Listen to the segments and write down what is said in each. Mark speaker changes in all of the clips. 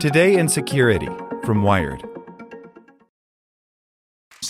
Speaker 1: Today in Security from Wired.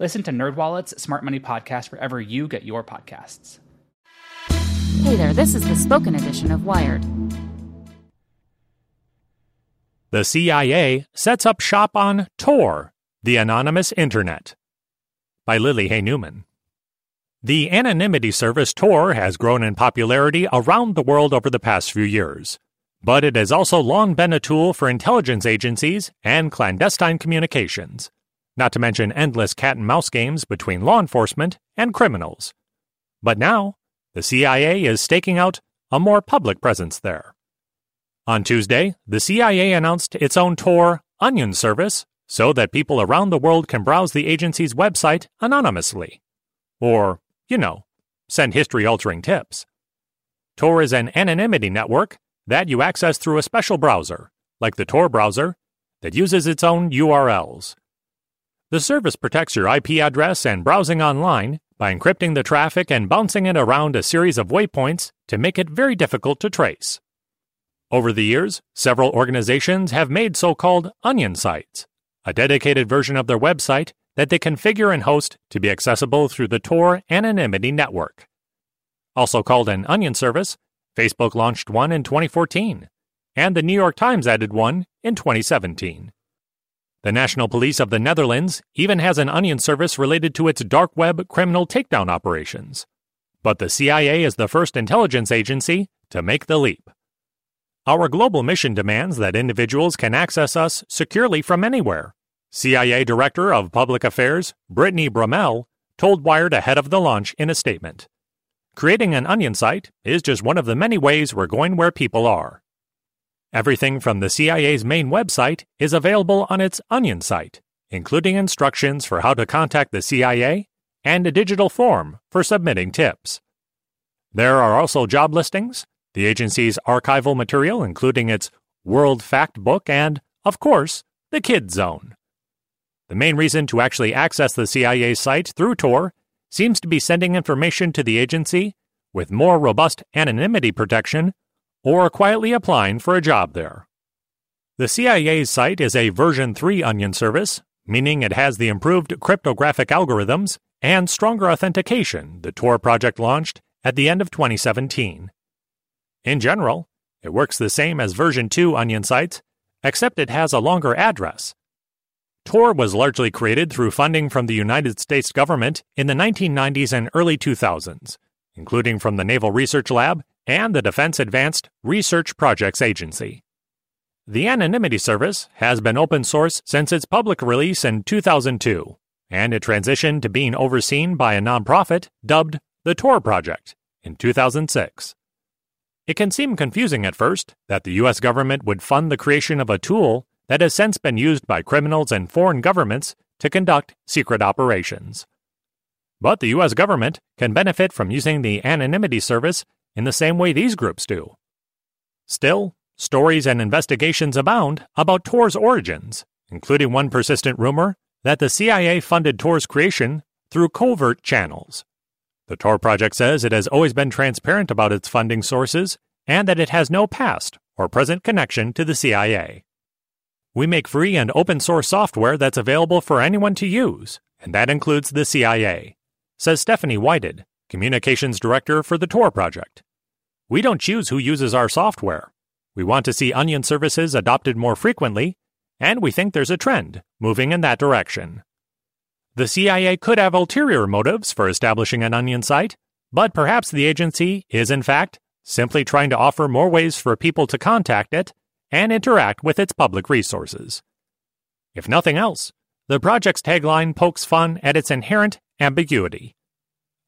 Speaker 2: Listen to NerdWallet's Smart Money Podcast wherever you get your podcasts.
Speaker 3: Hey there, this is the spoken edition of Wired.
Speaker 4: The CIA sets up shop on Tor, the anonymous internet. By Lily Hay Newman. The anonymity service Tor has grown in popularity around the world over the past few years, but it has also long been a tool for intelligence agencies and clandestine communications, not to mention endless cat and mouse games between law enforcement and criminals. But now, the CIA is staking out a more public presence there. On Tuesday, the CIA announced its own Tor Onion service so that people around the world can browse the agency's website anonymously. Or, you know, send history altering tips. Tor is an anonymity network that you access through a special browser, like the Tor browser, that uses its own URLs. The service protects your IP address and browsing online by encrypting the traffic and bouncing it around a series of waypoints to make it very difficult to trace. Over the years, several organizations have made so called onion sites, a dedicated version of their website that they configure and host to be accessible through the Tor Anonymity Network. Also called an onion service, Facebook launched one in 2014, and the New York Times added one in 2017. The National Police of the Netherlands even has an onion service related to its dark web criminal takedown operations. But the CIA is the first intelligence agency to make the leap. Our global mission demands that individuals can access us securely from anywhere. CIA Director of Public Affairs Brittany Bramell told Wired ahead of the launch in a statement. Creating an onion site is just one of the many ways we're going where people are. Everything from the CIA's main website is available on its Onion site, including instructions for how to contact the CIA and a digital form for submitting tips. There are also job listings, the agency's archival material, including its World Fact Book, and, of course, the Kids Zone. The main reason to actually access the CIA site through Tor seems to be sending information to the agency with more robust anonymity protection or quietly applying for a job there. The CIA's site is a version 3 onion service, meaning it has the improved cryptographic algorithms and stronger authentication the Tor project launched at the end of 2017. In general, it works the same as version 2 Onion sites, except it has a longer address. Tor was largely created through funding from the United States government in the 1990s and early 2000s, including from the Naval Research Lab and the Defense Advanced Research Projects Agency. The Anonymity Service has been open source since its public release in 2002, and it transitioned to being overseen by a nonprofit dubbed the Tor Project in 2006. It can seem confusing at first that the U.S. government would fund the creation of a tool that has since been used by criminals and foreign governments to conduct secret operations. But the U.S. government can benefit from using the anonymity service in the same way these groups do. Still, stories and investigations abound about Tor's origins, including one persistent rumor that the CIA funded Tor's creation through covert channels. The Tor project says it has always been transparent about its funding sources and that it has no past or present connection to the CIA. We make free and open source software that's available for anyone to use, and that includes the CIA, says Stephanie Whited, Communications Director for the Tor project. We don't choose who uses our software. We want to see onion services adopted more frequently, and we think there's a trend moving in that direction. The CIA could have ulterior motives for establishing an onion site, but perhaps the agency is, in fact, simply trying to offer more ways for people to contact it and interact with its public resources. If nothing else, the project's tagline pokes fun at its inherent ambiguity.